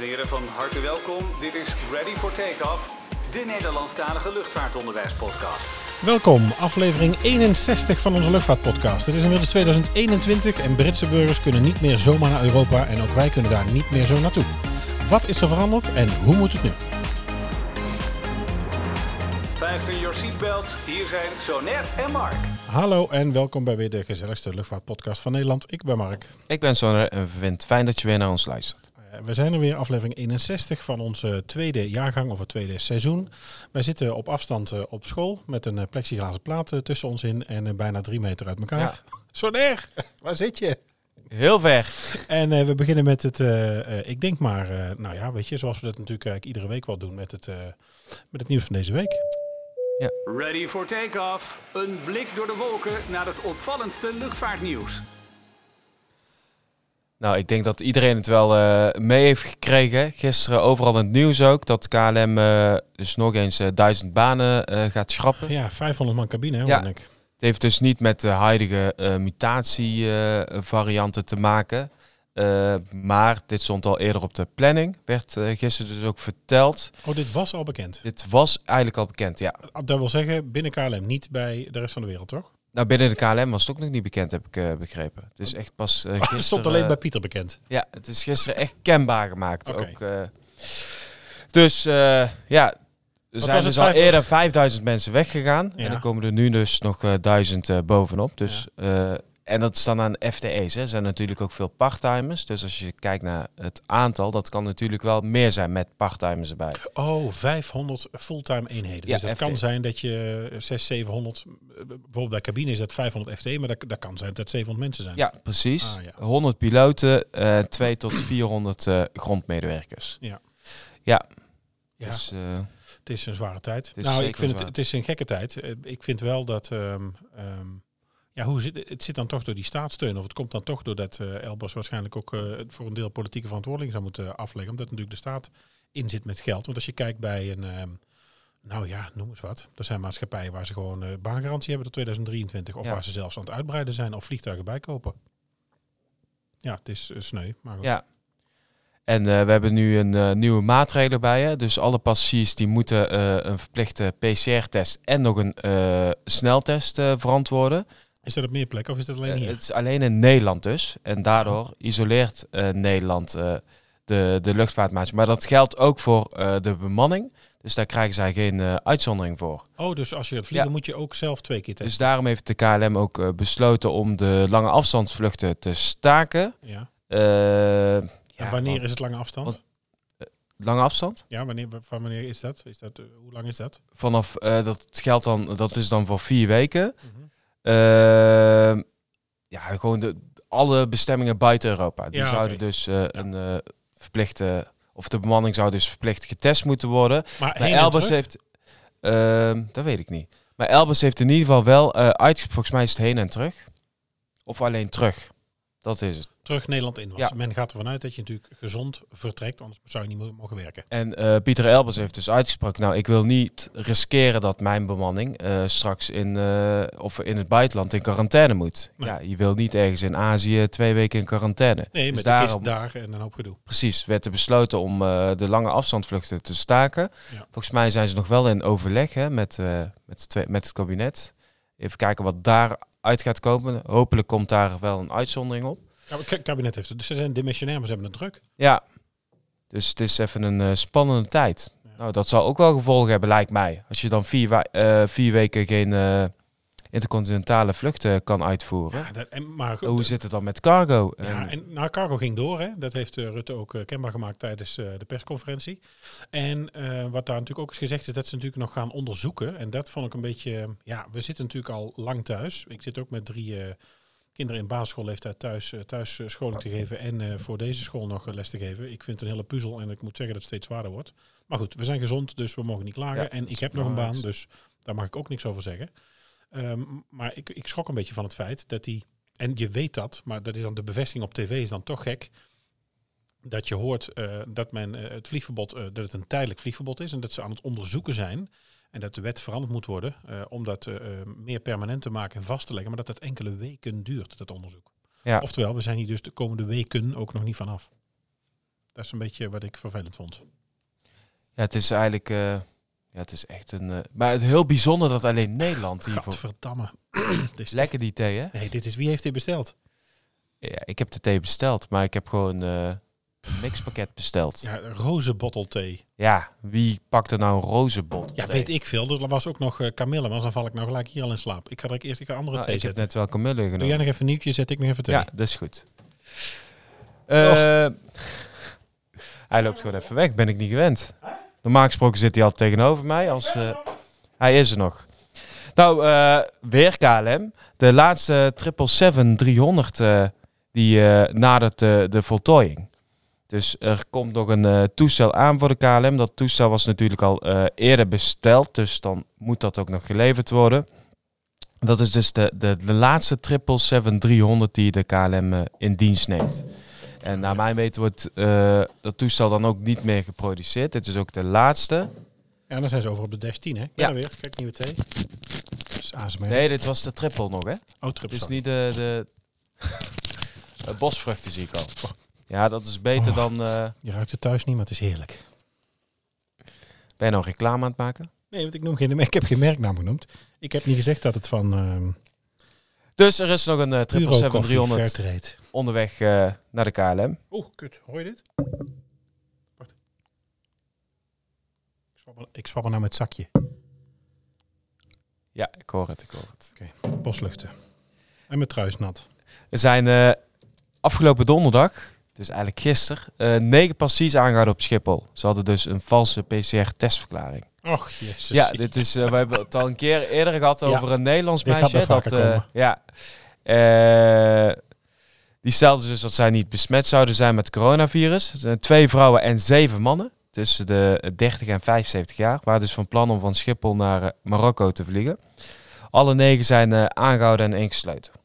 en heren, van harte welkom. Dit is Ready for Takeoff, de Nederlandstalige luchtvaartonderwijspodcast. Welkom, aflevering 61 van onze luchtvaartpodcast. Het is inmiddels 2021 en Britse burgers kunnen niet meer zomaar naar Europa en ook wij kunnen daar niet meer zo naartoe. Wat is er veranderd en hoe moet het nu? Fasten your seatbelts, hier zijn Soner en Mark. Hallo en welkom bij weer de gezelligste luchtvaartpodcast van Nederland. Ik ben Mark. Ik ben Sonner en we vinden het fijn dat je weer naar ons luistert. Uh, we zijn er weer, aflevering 61 van onze tweede jaargang of het tweede seizoen. Wij zitten op afstand uh, op school met een uh, plexiglazen plaat tussen ons in en bijna drie meter uit elkaar. Ja. Soner, waar zit je? Heel ver. En we beginnen met het, ik denk maar, nou ja, weet je, zoals we dat natuurlijk eigenlijk iedere week wel doen met het, met het nieuws van deze week. Ja. Ready for takeoff. Een blik door de wolken naar het opvallendste luchtvaartnieuws. Nou, ik denk dat iedereen het wel uh, mee heeft gekregen. Gisteren overal in het nieuws ook dat KLM uh, dus nog eens uh, duizend banen gaat schrappen. Ja, 500 man cabine, hè, ja. ik. Het heeft dus niet met de huidige mutatievarianten te maken. Maar dit stond al eerder op de planning. Werd gisteren dus ook verteld. Oh, dit was al bekend? Dit was eigenlijk al bekend, ja. Dat wil zeggen, binnen KLM, niet bij de rest van de wereld, toch? Nou, binnen de KLM was het ook nog niet bekend, heb ik uh, begrepen. Het is echt pas uh, gisteren... het stond alleen bij Pieter bekend? Ja, het is gisteren echt kenbaar gemaakt. Okay. Ook, dus ja, er zijn dus al eerder 5000 mensen weggegaan. Ja. En er komen er nu dus nog uh, 1000 bovenop. Dus ja. En dat is dan aan FTE's. Hè. Er zijn natuurlijk ook veel parttimers. Dus als je kijkt naar het aantal, dat kan natuurlijk wel meer zijn met parttimers erbij. Oh, 500 fulltime eenheden. Ja, dus het kan zijn dat je 600, 700, bijvoorbeeld bij cabine is dat 500 FTE, maar dat, dat kan zijn dat 700 mensen zijn. Ja, precies. Ah, ja. 100 piloten, uh, 2 tot 400 uh, grondmedewerkers. Ja. Ja. ja. Dus, uh, het is een zware tijd. Nou, ik vind het, het is een gekke tijd. Ik vind wel dat um, um, ja, hoe zit, het zit dan toch door die staatssteun? Of het komt dan toch doordat uh, waarschijnlijk ook uh, voor een deel politieke verantwoording zou moeten afleggen. Omdat natuurlijk de staat in zit met geld. Want als je kijkt bij een, um, nou ja, noem eens wat. Er zijn maatschappijen waar ze gewoon uh, baangarantie hebben tot 2023. Of ja. waar ze zelfs aan het uitbreiden zijn of vliegtuigen bijkopen. Ja, het is sneu. Maar goed. Ja. En we hebben nu een nieuwe maatregel bij. Hè? Dus alle passagiers die moeten een verplichte PCR-test en nog een sneltest verantwoorden. Is dat op meer plekken of is dat alleen hier? Uh, het is alleen in Nederland dus. En daardoor oh. isoleert uh, Nederland uh, de, de luchtvaartmaatschappij. Maar dat geldt ook voor de bemanning. Dus daar krijgen zij geen uitzondering voor. Oh, dus als je gaat vliegen ja. moet je ook zelf twee keer testen? Dus daarom heeft de KLM ook besloten om de lange afstandsvluchten te staken. Ja. en wanneer want, is het lange afstand? Want, lange afstand? Ja, wanneer, van wanneer is dat? Is dat hoe lang is dat? Vanaf, dat geldt dan, dat is dan voor vier weken. Mm -hmm. Uh, ja, gewoon de, alle bestemmingen buiten Europa. Die ja, zouden okay. dus ja. een uh, verplichte, of de bemanning zou dus verplicht getest moeten worden. Maar, maar Elbus heeft, ehm, dat weet ik niet. Maar Elbus heeft in ieder geval wel uh, uitgesproken, volgens mij is het heen en terug. Of alleen terug. Dat is het. Terug Nederland in. Want ja. men gaat ervan uit dat je natuurlijk gezond vertrekt, anders zou je niet mogen werken. En uh, Pieter Elbers heeft dus uitgesproken, nou ik wil niet riskeren dat mijn bemanning uh, straks in, uh, of in het buitenland in quarantaine moet. Nee. Ja, je wil niet ergens in Azië twee weken in quarantaine. Nee, dus met daarom, daar en een hoop gedoe. Precies, werd er besloten om de lange afstandsvluchten te staken. Ja. Volgens mij zijn ze nog wel in overleg hè, met, met, met het kabinet. Even kijken wat daaruit gaat komen. Hopelijk komt daar wel een uitzondering op. Ja, het kabinet heeft het. Dus ze zijn dimensionair, maar ze hebben het druk. Ja. Dus het is even een uh, spannende tijd. Ja. Nou, dat zal ook wel gevolgen hebben, lijkt mij. Als je dan vier, uh, vier weken geen uh, intercontinentale vluchten kan uitvoeren. Ja, dat, en, maar goed, Hoe zit het dan met cargo? Ja, en nou, cargo ging door. Hè. Dat heeft Rutte ook kenbaar gemaakt tijdens de persconferentie. En wat daar natuurlijk ook is gezegd, is dat ze natuurlijk nog gaan onderzoeken. En dat vond ik een beetje... Ja, we zitten natuurlijk al lang thuis. Ik zit ook met drie kinderen in basisschoolleeftijd thuis, thuis scholing te geven en voor deze school nog les te geven. Ik vind het een hele puzzel en ik moet zeggen dat het steeds zwaarder wordt. Maar goed, we zijn gezond, dus we mogen niet klagen. Ja, en ik heb nog een baan, dus daar mag ik ook niks over zeggen. Um, maar ik, ik schrok een beetje van het feit dat die, en je weet dat, maar dat is dan de bevestiging op tv is dan toch gek, dat je hoort dat men het vliegverbod, dat het een tijdelijk vliegverbod is en dat ze aan het onderzoeken zijn en dat de wet veranderd moet worden om dat meer permanent te maken en vast te leggen. Maar dat dat enkele weken duurt, dat onderzoek. Ja. Oftewel, we zijn hier dus de komende weken ook nog niet vanaf. Dat is een beetje wat ik vervelend vond. Ja, het is eigenlijk... ja, het is echt een... maar het heel bijzonder dat alleen Nederland hiervoor... Gadverdamme. is Lekker die thee, hè? Nee, dit is... Wie heeft dit besteld? Ja, ik heb de thee besteld, maar ik heb gewoon mixpakket besteld. Ja, rozenbottel thee. Ja, wie pakt er nou een rozenbottel Ja, weet ik veel. Er was ook nog uh, kamille, maar dan val ik nou gelijk hier al in slaap. Ik ga er eerst een andere nou, thee ik zetten. Ik heb net wel kamille genomen. Doe jij nog even een nieuwtje, zet ik nog even thee. Ja, dat is goed. Uh, hij loopt gewoon even weg, ben ik niet gewend. Normaal gesproken zit hij al tegenover mij als... Uh, hij is er nog. Nou, uh, weer KLM. De laatste 777-300 die nadert de voltooiing. Dus er komt nog een uh, toestel aan voor de KLM. Dat toestel was natuurlijk al uh, eerder besteld, dus dan moet dat ook nog geleverd worden. Dat is dus de, de, de laatste 777-300 die de KLM uh, in dienst neemt. En naar mijn weten wordt dat toestel dan ook niet meer geproduceerd. Dit is ook de laatste. Ja, dan zijn ze over op de Dash 10, hè? Ja. weer. Kijk, nieuwe thee. Nee, dit was de triple nog, hè? Oh, triple. Dus niet de, de, de bosvruchten zie ik al. Oh. Ja, dat is beter oh, dan... Uh... Je ruikt het thuis niet, maar het is heerlijk. Ben je nou reclame aan het maken? Nee, want ik, noem geen, ik heb geen merknaam genoemd. Ik heb niet gezegd dat het van... Uh, dus er is nog een uh, 777 onderweg uh, naar de KLM. Oeh, kut. Hoor je dit? Wacht. Ik swap er nou met zakje. Ja, ik hoor het, ik hoor het. Oké, okay. bosluchten. En mijn trui is nat. Er zijn uh, afgelopen donderdag dus eigenlijk gisteren, uh, negen passies aangehouden op Schiphol. Ze hadden dus een valse PCR-testverklaring. Och, jezus. Ja, dit is, uh, we hebben het al een keer eerder gehad over een Nederlands meisje. Dat, uh, ja, die stelde dus dat zij niet besmet zouden zijn met coronavirus. twee vrouwen en zeven mannen tussen de 30 en 75 jaar. Waren dus van plan om van Schiphol naar Marokko te vliegen. Alle negen zijn aangehouden en ingesloten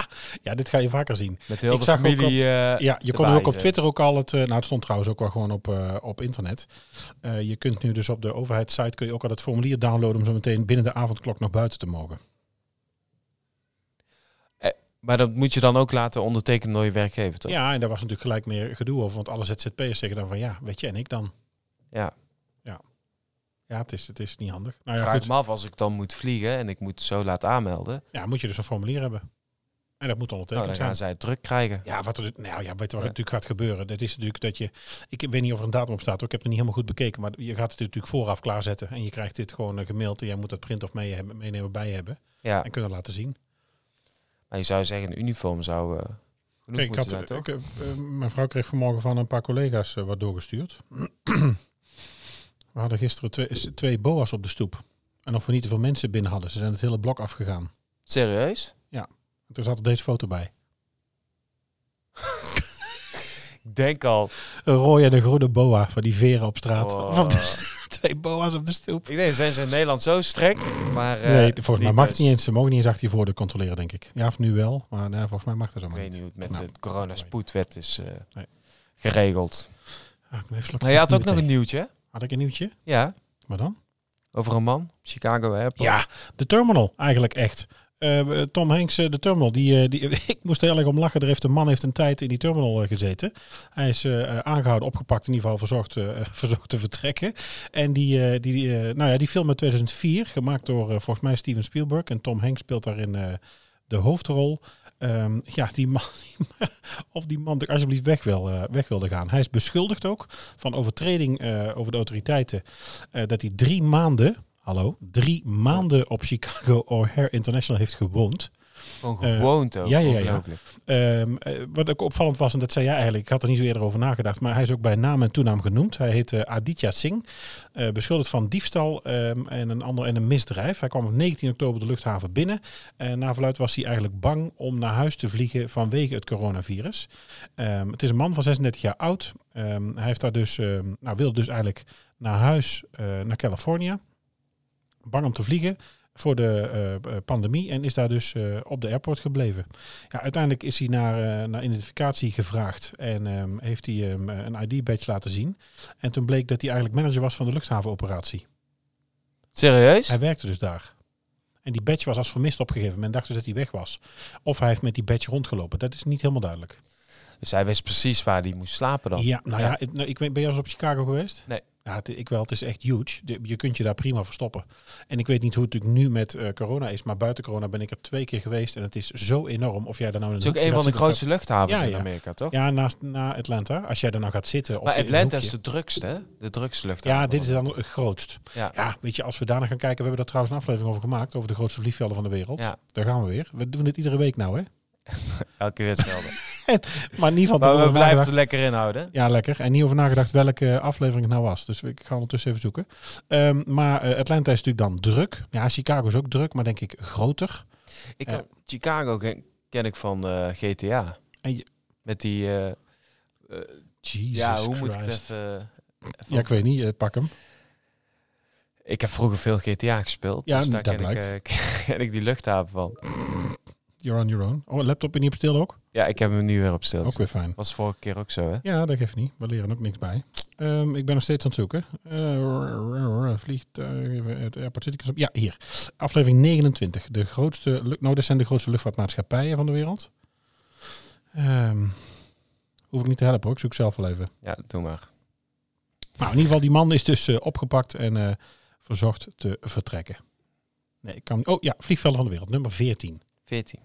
ja, dit ga je vaker zien. Met heel veel familie. Op, ja, je kon ook op Twitter ook al het. Uh, nou, het stond trouwens ook wel gewoon op, uh, op internet. Uh, je kunt nu dus op de overheidssite kun je ook al het formulier downloaden om zo meteen binnen de avondklok nog buiten te mogen. Maar dat moet je dan ook laten ondertekenen door je werkgever, toch? Ja, en daar was natuurlijk gelijk meer gedoe over. Want alle ZZP'ers zeggen dan van ja, weet je, en ik dan? Ja. Ja. Ja, het is, het is niet handig. Nou ja, Vraag goed. me af, als ik dan moet vliegen en ik moet zo laten aanmelden. Ja, moet je dus een formulier hebben. En dat moet ondertekend nou, dan gaan zij druk krijgen. Ja, wat er, dus- nou ja, weet wat natuurlijk gaat gebeuren? Dat is natuurlijk dat je, ik weet niet of er een datum op staat, ik heb het niet helemaal goed bekeken, maar je gaat het natuurlijk vooraf klaarzetten en je krijgt dit gewoon uh, gemaild en jij moet dat print of mee hebben, meenemen bij hebben ja. en kunnen laten zien. Maar je zou zeggen, een uniform zou uh, genoeg Kijk, ik had, zijn, ik, uh, mijn vrouw kreeg vanmorgen van een paar collega's wat doorgestuurd. we hadden gisteren twee, twee boa's op de stoep. En of we niet te veel mensen binnen hadden. Ze zijn het hele blok afgegaan. Serieus? Toen zat er deze foto bij. Ik denk al. Een rode en een groene boa van die veren op straat. Twee boa's op de stoep. Ik denk, zijn ze in Nederland zo streng? Maar, uh, nee, volgens mij mag het niet eens. Ze mogen niet eens achter je voordeur controleren, denk ik. Ja, of nu wel. Maar nee, volgens mij mag dat zo maar Ik weet niet hoe het met nou, de corona-spoedwet is uh, nee. geregeld. Ah, maar je had ook nog een nieuwtje, Had ik een nieuwtje? Ja. Maar dan? Over een man, Chicago Airport. Ja, de terminal eigenlijk echt. Uh, Tom Hanks, uh, de terminal, die, die, ik moest er heel erg om lachen. Er heeft een man heeft een tijd in die terminal gezeten. Hij is aangehouden, opgepakt, in ieder geval verzocht, verzocht te vertrekken. En die, die, nou ja, die film uit 2004, gemaakt door volgens mij Steven Spielberg. En Tom Hanks speelt daarin de hoofdrol. Um, ja, die man, of die man alsjeblieft weg, wil, weg wilde gaan. Hij is beschuldigd ook van overtreding over de autoriteiten. dat hij drie maanden hallo, drie maanden op Chicago O'Hare International heeft gewoond. Gewoon gewoond ook. Ja, ja, ja. Um, wat ook opvallend was, en dat zei jij eigenlijk, ik had er niet zo eerder over nagedacht, maar hij is ook bij naam en toenaam genoemd. Hij heet uh, Aditya Singh, uh, beschuldigd van diefstal um, en, een ander, en een misdrijf. Hij kwam op 19 oktober de luchthaven binnen. En na verluid was hij eigenlijk bang om naar huis te vliegen vanwege het coronavirus. Um, het is een man van 36 jaar oud. hij heeft daar dus, nou, wilde dus eigenlijk naar huis, uh, naar Californië bang om te vliegen voor de eh, eh, pandemie en is daar dus uh, op de airport gebleven. Ja, uiteindelijk is hij naar, naar identificatie gevraagd en um, heeft hij um, een ID-badge laten zien. En toen bleek dat hij eigenlijk manager was van de luchthavenoperatie. Serieus? Hij werkte dus daar. En die badge was als vermist opgegeven. Men dacht dus dat hij weg was. Of hij heeft met die badge rondgelopen. Dat is niet helemaal duidelijk. Dus hij wist precies waar hij moest slapen dan. Ja, nou ja, ik, nou, ik weet, ben je al eens op Chicago geweest? Nee. Ja, het, ik wel. Het is echt huge. je kunt je daar prima verstoppen. En ik weet niet hoe het natuurlijk nu met uh, corona is, maar buiten corona ben ik er twee keer geweest en het is zo enorm. Of jij daar nou het is ook een van de grootste luchthavens in Amerika, toch? Ja, naast na Atlanta. Als jij daar nou gaat zitten. Maar Atlanta is de drukste, hè? De drukste luchthaven. Ja, dit is dan het grootst. Ja. ja, weet je, als we daarna gaan kijken, we hebben daar trouwens een aflevering over gemaakt over de grootste vliegvelden van de wereld. Daar gaan we weer. We doen dit iedere week nou, hè? Elke keer hetzelfde. maar niet van maar we blijven er lekker inhouden. Ja, lekker. En niet over nagedacht welke aflevering het nou was. Dus ik ga ondertussen even zoeken. Um, maar uh, Atlanta is natuurlijk dan druk. Ja, Chicago is ook druk, maar denk ik groter. Ik uh, Chicago ken, ken, ik van uh, GTA. En je, Met die... Jesus ja, hoe moet ik het even... ja, ik weet niet. pak hem. Ik heb vroeger veel GTA gespeeld. Ja, dus daar ken ik, ken ik die luchthaven van. You're on your own. Oh, laptop in niet op stil ook? Ja, ik heb hem nu weer op stil. Ook weer fijn. Was vorige keer ook zo, hè? Ja, dat geeft niet. We leren ook niks bij. Um, ik ben nog steeds aan het zoeken. Uh, vliegtuigen, het airport city. Ja, hier. Aflevering 29. De grootste, nou, dat zijn de grootste luchtvaartmaatschappijen van de wereld. Um, hoef ik niet te helpen, ook. Ik zoek zelf wel even. Ja, doe maar. Nou, in ieder geval, die man is dus uh, opgepakt en uh, verzocht te vertrekken. Nee, ik kan. Oh ja, vliegvelden van de wereld, nummer 14. 14.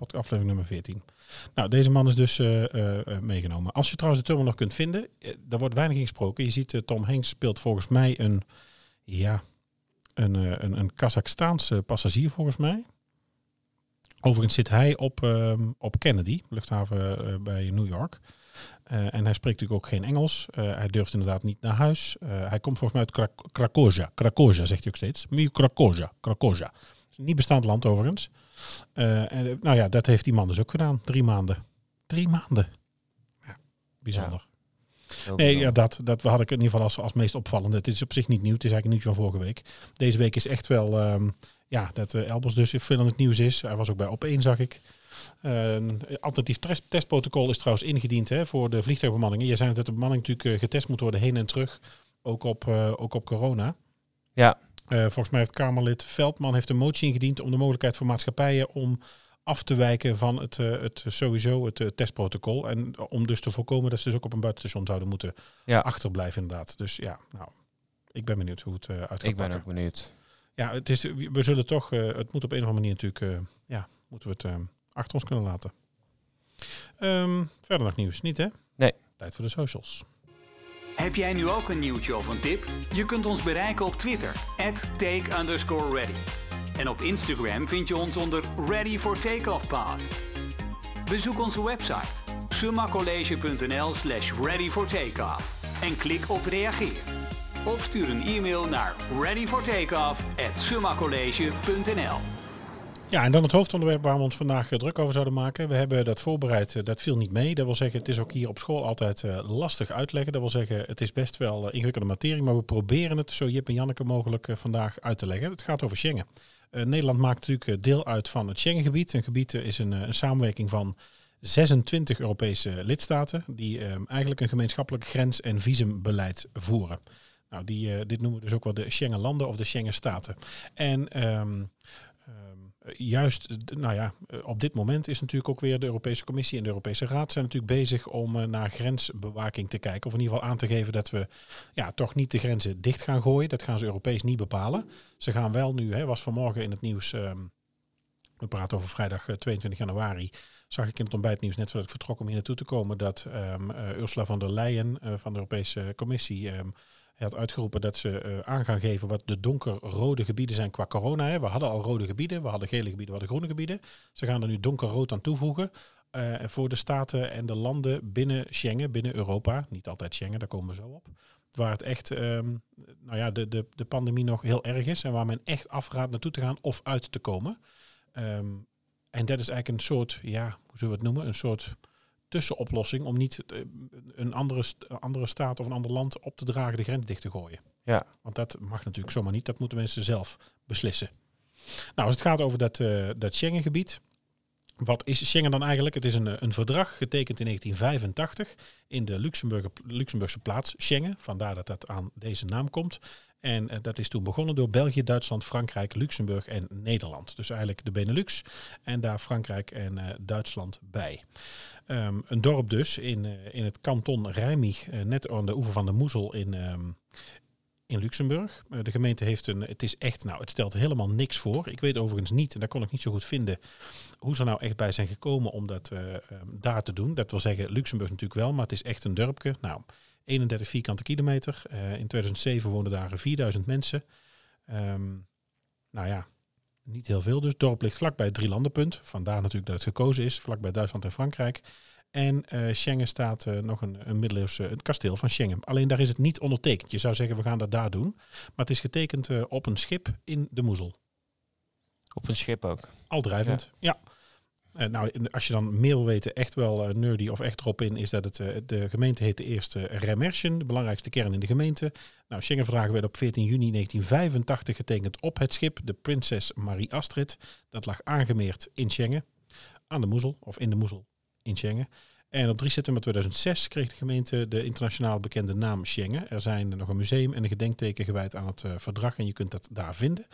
Aflevering nummer 14. Nou, deze man is dus uh, meegenomen. Als je trouwens de tunnel nog kunt vinden, daar wordt weinig in gesproken. Je ziet, Tom Hanks speelt volgens mij een, ja, een, een, een Kazachstaanse passagier volgens mij. Overigens zit hij op, ehm, op Kennedy, luchthaven bij New York. en hij spreekt natuurlijk ook geen Engels. hij durft inderdaad niet naar huis. hij komt volgens mij uit Krak. Krakoja zegt hij ook steeds. Krakoja. Krakoja. Niet bestaand land overigens. Uh, en, nou ja, dat heeft die man dus ook gedaan. Drie maanden. Drie maanden. Ja, bijzonder. nee, ja, dat, dat had ik in ieder geval als, als meest opvallende. Het is op zich niet nieuw. Het is eigenlijk niet van vorige week. Deze week is echt wel, um, ja, dat uh, Elbos dus veel in het nieuws is. Hij was ook bij Op1, zag ik. Uh, alternatief testprotocol is trouwens ingediend hè, voor de vliegtuigbemanningen. Je zei dat de bemanning natuurlijk getest moet worden heen en terug. Ook op, ook op corona. Ja. Uh, volgens mij heeft Kamerlid Veldman heeft een motie ingediend om de mogelijkheid voor maatschappijen om af te wijken van het, uh, het sowieso het uh, testprotocol. En om dus te voorkomen dat ze dus ook op een buitenstation zouden moeten ja. achterblijven inderdaad. Dus ja, nou, ik ben benieuwd hoe het uit gaat Ik ben ook benieuwd. Ja, het is, we zullen toch, het moet op een of andere manier natuurlijk, ja, moeten we het achter ons kunnen laten. Um, verder nog nieuws, niet hè? Nee. Tijd voor de socials. Heb jij nu ook een nieuwtje of een tip? Je kunt ons bereiken op Twitter, take. En op Instagram vind je ons onder Ready for Takeoff. Bezoek onze website summacollege.nl slash ready en klik op reageer. Of stuur een e-mail naar readyfortakeoff at summacollege.nl ja, en dan het hoofdonderwerp waar we ons vandaag eh, druk over zouden maken. We hebben dat voorbereid, eh, dat viel niet mee. Dat wil zeggen, het is ook hier op school altijd uh, lastig uitleggen. Dat wil zeggen, het is best wel ingewikkelde materie, maar we proberen het zo Jip en Janneke mogelijk vandaag uit te leggen. Het gaat over Schengen. Nederland maakt natuurlijk deel uit van het Schengengebied. Een gebied is een, een samenwerking van 26 Europese lidstaten die eigenlijk een gemeenschappelijk grens- en visumbeleid voeren. Nou, die, dit noemen we dus ook wel de Schengenlanden of de Schengenstaten. En um, juist, nou ja, eh, op dit moment is natuurlijk ook weer de Europese Commissie en de Europese Raad zijn natuurlijk bezig om eh, naar grensbewaking te kijken. Of in ieder geval aan te geven dat we ja, toch niet de grenzen dicht gaan gooien. Dat gaan ze Europees niet bepalen. Ze gaan wel nu, hè, was vanmorgen in het nieuws, ehm, we praten over vrijdag 22 eh, januari, zag ik in het ontbijtnieuws net voordat ik vertrok om hier naartoe te komen, dat um, Ursula von der Leyen van de Europese Commissie um, hij had uitgeroepen dat ze uh, aan gaan geven wat de donkerrode gebieden zijn qua corona. Hè. We hadden al rode gebieden, we hadden gele gebieden, we hadden groene gebieden. Ze gaan er nu donkerrood aan toevoegen. Uh, voor de staten en de landen binnen Schengen, binnen Europa. Niet altijd Schengen, daar komen we zo op. Waar het echt, um, nou ja, de, de, de pandemie nog heel erg is. En waar men echt afraadt naartoe te gaan of uit te komen. Um, en dat is eigenlijk een soort, ja, hoe zullen we het noemen? Een soort tussenoplossing om niet eh, een andere, andere staat of een ander land op te dragen de grens dicht te gooien. Ja. Want dat mag natuurlijk zomaar niet. Dat moeten mensen zelf beslissen. Nou, als het gaat over dat, uh, dat Schengengebied. Wat is Schengen dan eigenlijk? Het is een, een verdrag getekend in 1985 in de Luxemburg, Luxemburgse plaats Schengen. Vandaar dat dat aan deze naam komt. En uh, dat is toen begonnen door België, Duitsland, Frankrijk, Luxemburg en Nederland. Dus eigenlijk de Benelux en daar Frankrijk en uh, Duitsland bij. Um, een dorp dus in, uh, in het kanton Rijmig, net aan de oever van de Moezel in, um, in Luxemburg. de gemeente heeft een, het is echt, nou het stelt helemaal niks voor. Ik weet overigens niet, en daar kon ik niet zo goed vinden, hoe ze nou echt bij zijn gekomen om dat um, daar te doen. Dat wil zeggen, Luxemburg natuurlijk wel, maar het is echt een dorpje. Nou, 31 vierkante kilometer. Uh, in 2007 woonden daar 4000 mensen. Um, nou ja, niet heel veel dus. Het dorp ligt vlakbij het Drielandenpunt. Vandaar natuurlijk dat het gekozen is, vlakbij Duitsland en Frankrijk. En uh, Schengen staat uh, nog een, een middeleeuwse het kasteel van Schengen. Alleen daar is het niet ondertekend. Je zou zeggen, we gaan dat daar doen. Maar het is getekend op een schip in de Moezel. Op een schip ook? Al drijvend, ja. ja. Uh, nou, als je dan meer wil weten, echt wel uh, nerdy of echt erop in, is dat het, uh, de gemeente heet de eerste Remerschen, de belangrijkste kern in de gemeente. Nou, Schengen-verdragen werd op 14 juni 1985 getekend op het schip, de Prinses Marie Astrid. Dat lag aangemeerd in Schengen, aan de Moezel, of in de Moezel in Schengen. En op 3 september 2006 kreeg de gemeente de internationaal bekende naam Schengen. Er zijn nog een museum en een gedenkteken gewijd aan het verdrag en je kunt dat daar vinden.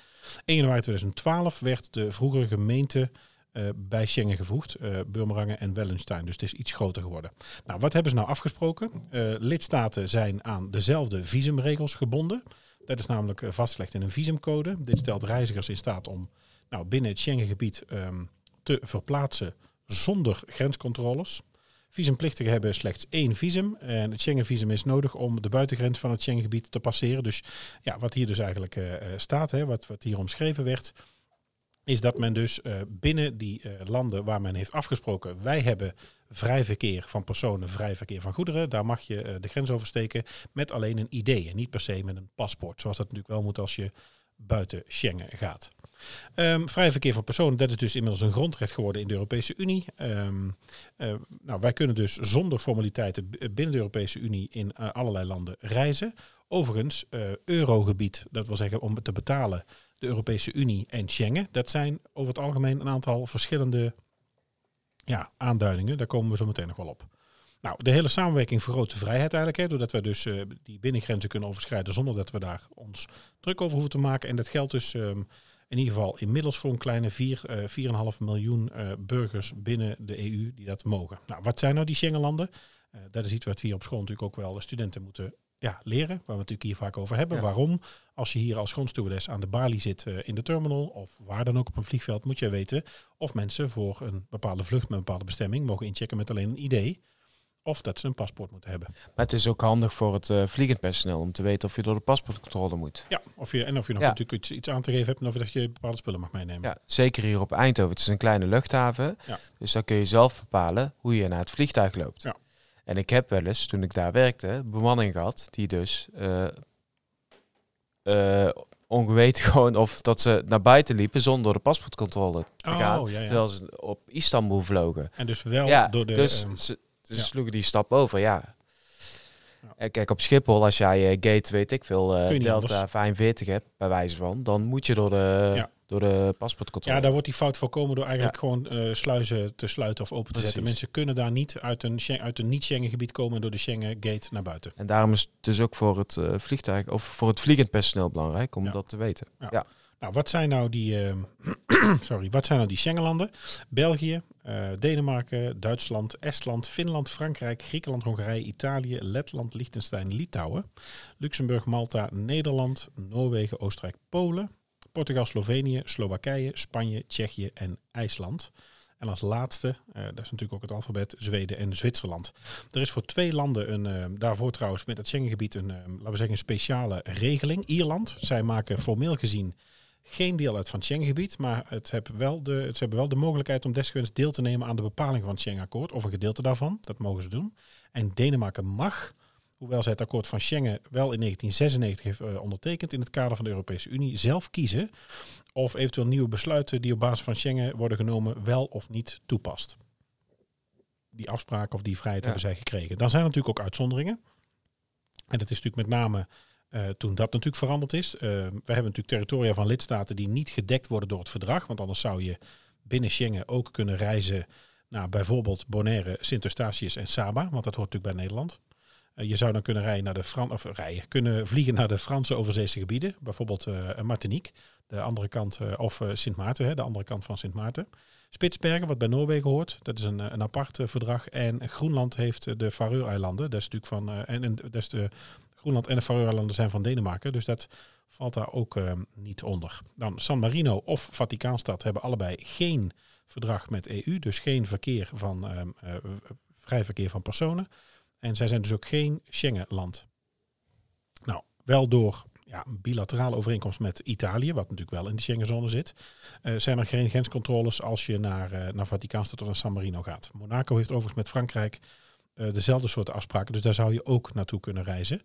1 januari 2012 werd de vroegere gemeente uh, bij Schengen gevoegd, uh, en Wellenstein. Dus het is iets groter geworden. Nou, wat hebben ze nou afgesproken? Uh, lidstaten zijn aan dezelfde visumregels gebonden. Dat is namelijk vastgelegd in een visumcode. Dit stelt reizigers in staat om nou, binnen het Schengengebied um, te verplaatsen zonder grenscontroles. Visumplichtigen hebben slechts één visum. En het Schengenvisum is nodig om de buitengrens van het Schengengebied te passeren. Dus ja, wat hier dus eigenlijk staat, hè, wat, wat hier omschreven werd is dat men dus uh, binnen die uh, landen waar men heeft afgesproken, wij hebben vrij verkeer van personen, vrij verkeer van goederen, daar mag je uh, de grens oversteken met alleen een ID en niet per se met een paspoort, zoals dat natuurlijk wel moet als je buiten Schengen gaat. Um, vrij verkeer van personen, dat is dus inmiddels een grondrecht geworden in de Europese Unie. Um, nou, wij kunnen dus zonder formaliteiten binnen de Europese Unie in allerlei landen reizen. Overigens, eurogebied, dat wil zeggen om te betalen de Europese Unie en Schengen. Dat zijn over het algemeen een aantal verschillende ja, aanduidingen. Daar komen we zo meteen nog wel op. Nou, de hele samenwerking vergroot de vrijheid eigenlijk, hè, doordat we dus uh, die binnengrenzen kunnen overschrijden zonder dat we daar ons druk over hoeven te maken. En dat geldt dus um, in ieder geval inmiddels voor een kleine 4, uh, 4,5 miljoen uh, burgers binnen de EU die dat mogen. Nou, wat zijn nou die Schengenlanden? Uh, dat is iets wat we hier op school natuurlijk ook wel de studenten moeten ja, leren, waar we natuurlijk hier vaak over hebben. Ja. Waarom? Als je hier als grondstewardess aan de balie zit uh, in de terminal of waar dan ook op een vliegveld, moet je weten of mensen voor een bepaalde vlucht met een bepaalde bestemming mogen inchecken met alleen een ID. Of dat ze een paspoort moeten hebben. Maar het is ook handig voor het uh, vliegend personeel om te weten of je door de paspoortcontrole moet. Ja, of je, en of je nog ja. natuurlijk iets, iets, aan te geven hebt en of dat je bepaalde spullen mag meenemen. Ja, zeker hier op Eindhoven. Het is een kleine luchthaven. Ja. Dus dan kun je zelf bepalen hoe je naar het vliegtuig loopt. Ja. En ik heb wel eens, toen ik daar werkte, bemanning gehad die dus uh, uh, ongeweten gewoon of dat ze naar buiten liepen zonder de paspoortcontrole te oh, gaan. Ja, ja. Terwijl ze op Istanbul vlogen. En dus wel ja, door de... Dus um, ze, ze ja. sloegen die stap over, ja. ja. Kijk, op Schiphol, als jij uh, gate, weet ik veel, Delta anders. 45 hebt, bij wijze van, dan moet je door de... Door de paspoortcontrole. Ja, daar wordt die fout voorkomen door eigenlijk ja. gewoon uh, sluizen te sluiten of open te Precies. zetten. Mensen kunnen daar niet uit een, uit een niet-Schengen gebied komen door de Schengen gate naar buiten. En daarom is het dus ook voor het uh, vliegtuig of voor het vliegend personeel belangrijk om ja. dat te weten. Ja. ja. Nou, wat zijn nou die, uh, sorry, wat zijn nou die Schengenlanden? België, Denemarken, Duitsland, Estland, Finland, Frankrijk, Griekenland, Hongarije, Italië, Letland, Liechtenstein, Litouwen, Luxemburg, Malta, Nederland, Noorwegen, Oostenrijk, Polen, Portugal, Slovenië, Slowakije, Spanje, Tsjechië en IJsland. En als laatste, uh, dat is natuurlijk ook het alfabet, Zweden en Zwitserland. Er is voor twee landen, een, uh, daarvoor trouwens met het Schengengebied, een, uh, laten we zeggen, een speciale regeling. Ierland, zij maken formeel gezien geen deel uit van het Schengengebied, maar het hebben wel de, het hebben wel de mogelijkheid om desgewenst deel te nemen aan de bepaling van het Schengenakkoord, of een gedeelte daarvan. Dat mogen ze doen. En Denemarken mag hoewel zij het akkoord van Schengen wel in 1996 heeft uh, ondertekend in het kader van de Europese Unie, zelf kiezen of eventueel nieuwe besluiten die op basis van Schengen worden genomen wel of niet toepast. Die afspraak of die vrijheid ja. hebben zij gekregen. Dan zijn er natuurlijk ook uitzonderingen. En dat is natuurlijk met name uh, toen dat natuurlijk veranderd is. Uh, we hebben natuurlijk territoria van lidstaten die niet gedekt worden door het verdrag, want anders zou je binnen Schengen ook kunnen reizen naar bijvoorbeeld Bonaire, Sint Eustatius en Saba, want dat hoort natuurlijk bij Nederland. Je zou dan kunnen rijden naar de Fran of rijden, kunnen vliegen naar de Franse overzeese gebieden, bijvoorbeeld Martinique, de andere kant, of Sint Maarten, de andere kant van Sint Maarten. Spitsbergen, wat bij Noorwegen hoort, dat is een, een apart verdrag. En Groenland heeft de Faroe-eilanden, dat is natuurlijk van, en, en dat is de Groenland en de Faroe-eilanden zijn van Denemarken, dus dat valt daar ook niet onder. Dan San Marino of Vaticaanstad hebben allebei geen verdrag met EU, dus geen verkeer van, uh, vrij verkeer van personen. En zij zijn dus ook geen Schengen-land. Nou, wel door ja, een bilaterale overeenkomst met Italië, wat natuurlijk wel in de Schengenzone zit, uh, zijn er geen grenscontroles als je naar, uh, naar Vaticaanstad of naar San Marino gaat. Monaco heeft overigens met Frankrijk dezelfde soort afspraken, dus daar zou je ook naartoe kunnen reizen.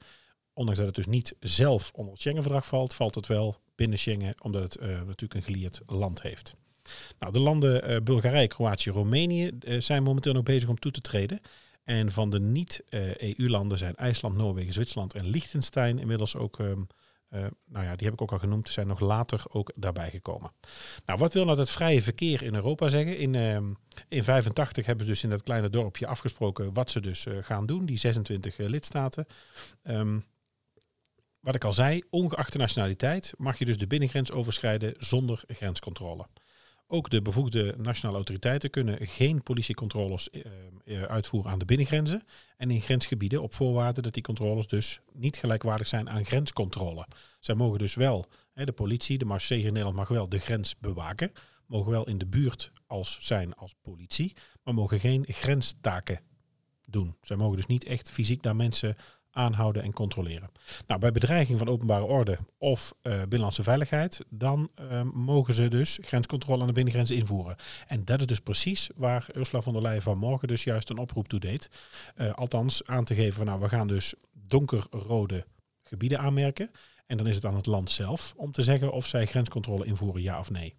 Ondanks dat het dus niet zelf onder het Schengen-verdrag valt, valt het wel binnen Schengen, omdat het natuurlijk een gelieerd land heeft. Nou, de landen Bulgarije, Kroatië, Roemenië zijn momenteel nog bezig om toe te treden. En van de niet-EU-landen zijn IJsland, Noorwegen, Zwitserland en Liechtenstein inmiddels ook, um, nou ja, die heb ik ook al genoemd, zijn nog later ook daarbij gekomen. Nou, wat wil nou dat vrije verkeer in Europa zeggen? In, um, in 85 hebben ze dus in dat kleine dorpje afgesproken wat ze dus gaan doen, die 26 lidstaten. Um, wat ik al zei, ongeacht de nationaliteit mag je dus de binnengrens overschrijden zonder grenscontrole. Ook de bevoegde nationale autoriteiten kunnen geen politiecontroles uh, uitvoeren aan de binnengrenzen en in grensgebieden op voorwaarde dat die controles dus niet gelijkwaardig zijn aan grenscontrole. Zij mogen dus wel, de politie, de Marseille in Nederland mag wel de grens bewaken, mogen wel in de buurt als zijn als politie, maar mogen geen grenstaken doen. Zij mogen dus niet echt fysiek naar mensen aanhouden en controleren. Nou, bij bedreiging van openbare orde of uh, binnenlandse veiligheid, dan uh, mogen ze dus grenscontrole aan de binnengrenzen invoeren. En dat is dus precies waar Ursula von der Leyen vanmorgen dus juist een oproep toe deed. Uh, althans, aan te geven van nou, we gaan dus donkerrode gebieden aanmerken. En dan is het aan het land zelf om te zeggen of zij grenscontrole invoeren, ja of nee.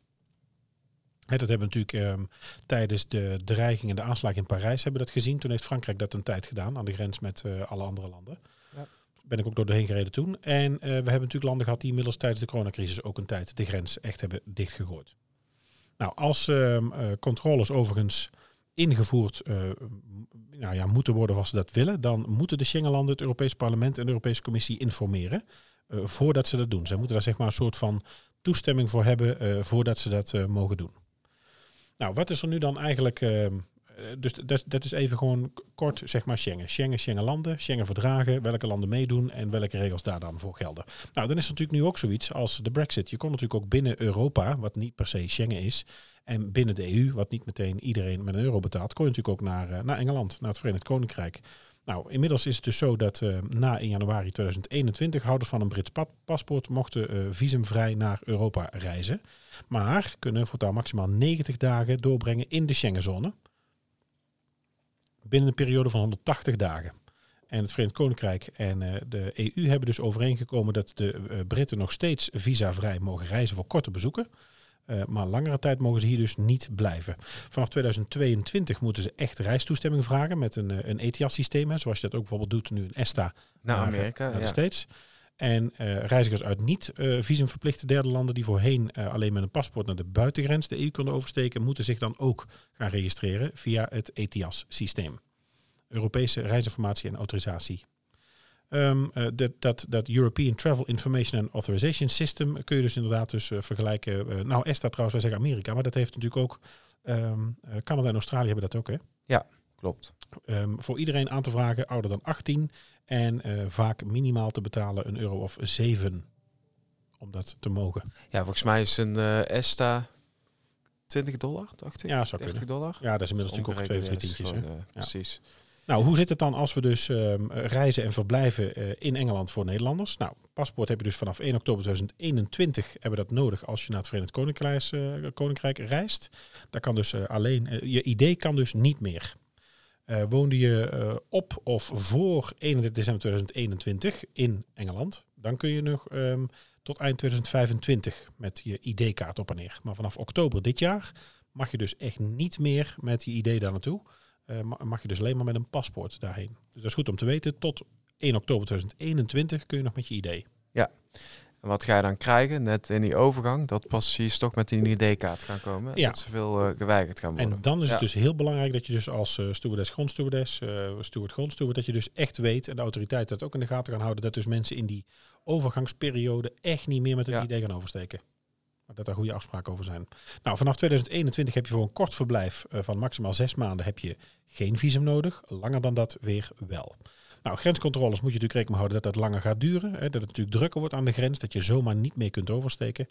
Dat hebben we natuurlijk um, tijdens de dreiging en de aanslag in Parijs hebben dat gezien. Toen heeft Frankrijk dat een tijd gedaan aan de grens met uh, alle andere landen ben ik ook door doorheen gereden toen. En uh, we hebben natuurlijk landen gehad die inmiddels tijdens de coronacrisis ook een tijd de grens echt hebben dichtgegooid. Nou, als uh, controles overigens ingevoerd nou ja, moeten worden als ze dat willen, dan moeten de Schengenlanden het Europees Parlement en de Europese Commissie informeren voordat ze dat doen. Zij moeten daar zeg maar een soort van toestemming voor hebben voordat ze dat mogen doen. Nou, wat is er nu dan eigenlijk ehm, eh, dus dat, dat is even gewoon kort, zeg maar, Schengen. Schengen, Schengen landen, Schengen verdragen, welke landen meedoen en welke regels daar dan voor gelden. Nou, dan is er natuurlijk nu ook zoiets als de brexit. Je kon natuurlijk ook binnen Europa, wat niet per se Schengen is, en binnen de EU, wat niet meteen iedereen met een euro betaalt, kon je natuurlijk ook naar, uh, naar Engeland, naar het Verenigd Koninkrijk. Nou, inmiddels is het dus zo dat uh, na 1 januari 2021 houders van een Brits paspoort mochten uh, visumvrij naar Europa reizen. Maar kunnen voortaan maximaal 90 dagen doorbrengen in de Schengenzone binnen een periode van 180 dagen. En het Verenigd Koninkrijk en uh, de EU hebben dus overeengekomen dat de Britten nog steeds visavrij mogen reizen voor korte bezoeken. Uh, maar langere tijd mogen ze hier dus niet blijven. Vanaf 2022 moeten ze echt reistoestemming vragen met een, een ETIAS-systeem. Zoals je dat ook bijvoorbeeld doet nu in ESTA naar Amerika, naar de States. En uh, reizigers uit niet-visumverplichte uh, derde landen die voorheen uh, alleen met een paspoort naar de buitengrens de EU konden oversteken, moeten zich dan ook gaan registreren via het ETIAS-systeem. Europese reisinformatie en autorisatie. Um, dat, dat, dat European Travel Information and Authorization System kun je dus inderdaad dus vergelijken. nou, ESTA trouwens, wij zeggen Amerika, maar dat heeft natuurlijk ook um, Canada en Australië hebben dat ook, hè? Ja, klopt. Um, voor iedereen aan te vragen, ouder dan 18 en vaak minimaal te betalen een euro of 7 om dat te mogen. Ja, volgens mij is een ESTA 20 dollar, dacht ik. Ja, zou 30 kunnen. dollar. Ja, dat is inmiddels natuurlijk ook twee of drie tientjes. Gewoon, ja. Precies. Nou, hoe zit het dan als we dus um, reizen en verblijven uh, in Engeland voor Nederlanders? Nou, paspoort heb je dus vanaf 1 oktober 2021 hebben dat nodig als je naar het Verenigd Koninkrijk, uh, Koninkrijk reist. Daar kan dus uh, alleen, je ID kan dus niet meer. Woonde je op of voor 31 december 2021 in Engeland, dan kun je nog um, tot eind 2025 met je ID-kaart op en neer. Maar vanaf oktober dit jaar mag je dus echt niet meer met je ID daar naartoe. Uh, mag je dus alleen maar met een paspoort daarheen. Dus dat is goed om te weten. Tot 1 oktober 2021 kun je nog met je ID. Ja. En wat ga je dan krijgen? Net in die overgang, dat passagiers toch met die ID-kaart gaan komen. Ja. Dat ze veel uh, geweigerd gaan worden. En dan is het dus heel belangrijk dat je dus als uh, stewardess, grondstewardess, uh, steward, grondsteward, dat je dus echt weet, en de autoriteit dat ook in de gaten gaan houden, dat dus mensen in die overgangsperiode echt niet meer met het ID gaan oversteken. Dat er goede afspraken over zijn. Nou, vanaf 2021 heb je voor een kort verblijf van maximaal zes maanden heb je geen visum nodig. Langer dan dat weer wel. Nou, grenscontroles moet je natuurlijk rekening houden dat dat langer gaat duren. Hè, dat het natuurlijk drukker wordt aan de grens, dat je zomaar niet meer kunt oversteken.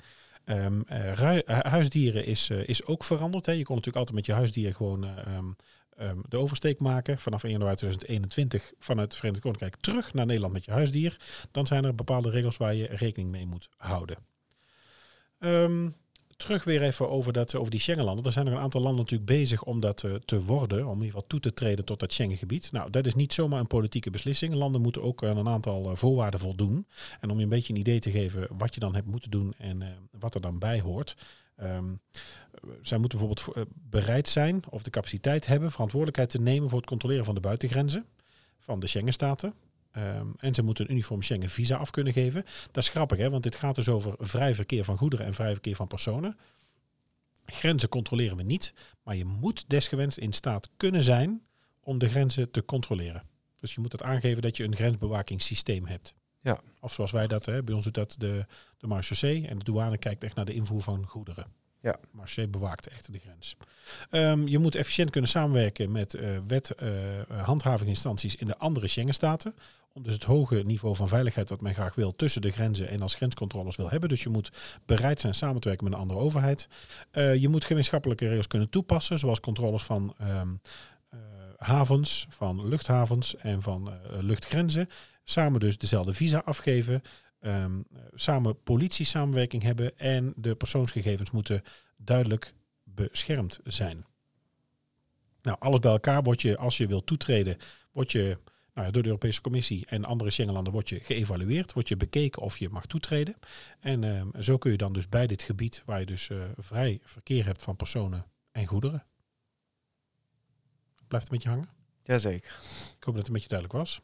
Um, huisdieren is, is ook veranderd. Hè. Je kon natuurlijk altijd met je huisdier gewoon um, um, de oversteek maken. Vanaf 1 januari 2021 vanuit het Verenigd Koninkrijk terug naar Nederland met je huisdier. Dan zijn er bepaalde regels waar je rekening mee moet houden terug weer even over, dat, over die Schengenlanden. Er zijn er een aantal landen natuurlijk bezig om dat uh, te worden, om in ieder geval toe te treden tot dat Schengengebied. Nou, dat is niet zomaar een politieke beslissing. Landen moeten ook aan een aantal uh, voorwaarden voldoen. En om je een beetje een idee te geven wat je dan hebt moeten doen en uh, wat er dan bij hoort. Um, zij moeten bijvoorbeeld bereid zijn of de capaciteit hebben verantwoordelijkheid te nemen voor het controleren van de buitengrenzen van de Schengenstaten. Um, en ze moeten een uniform Schengen visa af kunnen geven. Dat is grappig, hè? want dit gaat dus over vrij verkeer van goederen en vrij verkeer van personen. Grenzen controleren we niet, maar je moet desgewenst in staat kunnen zijn om de grenzen te controleren. Dus je moet het aangeven dat je een grensbewakingssysteem hebt. Ja. Of zoals wij dat, hè, bij ons doet dat de, de marechaussee en de douane kijkt echt naar de invoer van goederen. Ja. Marseille bewaakt echt de grens. Um, je moet efficiënt kunnen samenwerken met uh, wet, uh, handhavingsinstanties in de andere Schengenstaten. Om dus het hoge niveau van veiligheid wat men graag wil tussen de grenzen en als grenscontroles wil hebben. Dus je moet bereid zijn samen te werken met een andere overheid. Je moet gemeenschappelijke regels kunnen toepassen, zoals controles van um, havens, van luchthavens en van luchtgrenzen. Samen dus dezelfde visa afgeven um, samen politie-samenwerking hebben en de persoonsgegevens moeten duidelijk beschermd zijn. Nou, alles bij elkaar word je, als je wilt toetreden, word je nou, door de Europese Commissie en andere Schengenlanden word je geëvalueerd, word je bekeken of je mag toetreden. En um, zo kun je dan dus bij dit gebied, waar je dus uh, vrij verkeer hebt van personen en goederen. Blijft het met je hangen? Jazeker. Ik hoop dat het een beetje duidelijk was.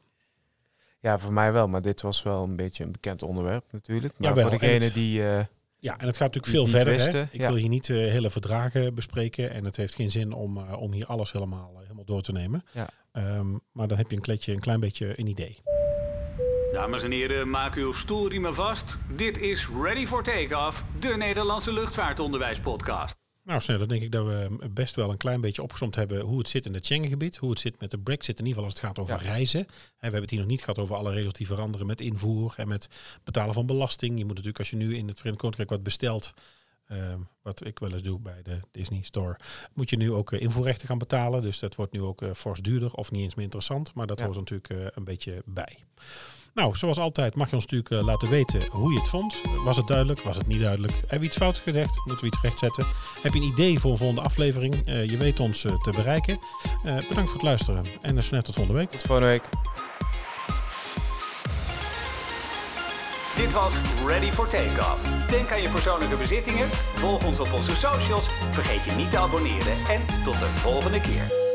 Ja, voor mij wel, maar dit was wel een beetje een bekend onderwerp natuurlijk. Maar ja, voor degene die... Uh, ja, en het gaat natuurlijk veel verder. Hè? Ik wil hier niet uh, hele verdragen bespreken en het heeft geen zin om, uh, om hier alles helemaal, helemaal door te nemen. Ja. Um, maar dan heb je een, kletje, een klein beetje een idee. Dames en heren, maak uw stoelriemen vast. Dit is Ready for Takeoff, de Nederlandse luchtvaartonderwijspodcast. Nou, snel, dan denk ik dat we best wel een klein beetje opgezomd hebben hoe het zit in het Schengengebied, hoe het zit met de Brexit, in ieder geval als het gaat over reizen. En we hebben het hier nog niet gehad over alle regels die veranderen met invoer en met betalen van belasting. Je moet natuurlijk als je nu in het Verenigd Koninkrijk wat bestelt, uh, wat ik wel eens doe bij de Disney Store, moet je nu ook uh, invoerrechten gaan betalen. Dus dat wordt nu ook uh, fors duurder of niet eens meer interessant, maar dat ja. hoort natuurlijk uh, een beetje bij. Nou, zoals altijd mag je ons natuurlijk uh, laten weten hoe je het vond. Was het duidelijk? Was het niet duidelijk? Hebben we iets fout gezegd? Moeten we iets rechtzetten? Heb je een idee voor een volgende aflevering? Uh, je weet ons uh, te bereiken. bedankt voor het luisteren en uh, snel tot volgende week. Tot volgende week. Dit was Ready for Takeoff. Denk aan je persoonlijke bezittingen, volg ons op onze socials, vergeet je niet te abonneren en tot de volgende keer.